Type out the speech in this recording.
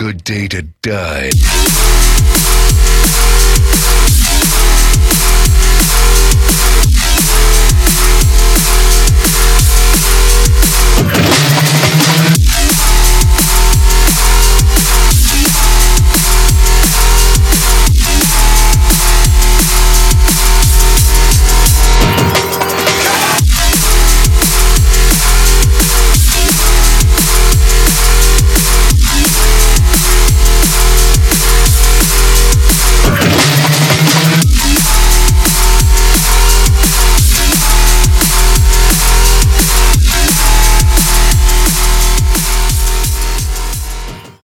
good day to die.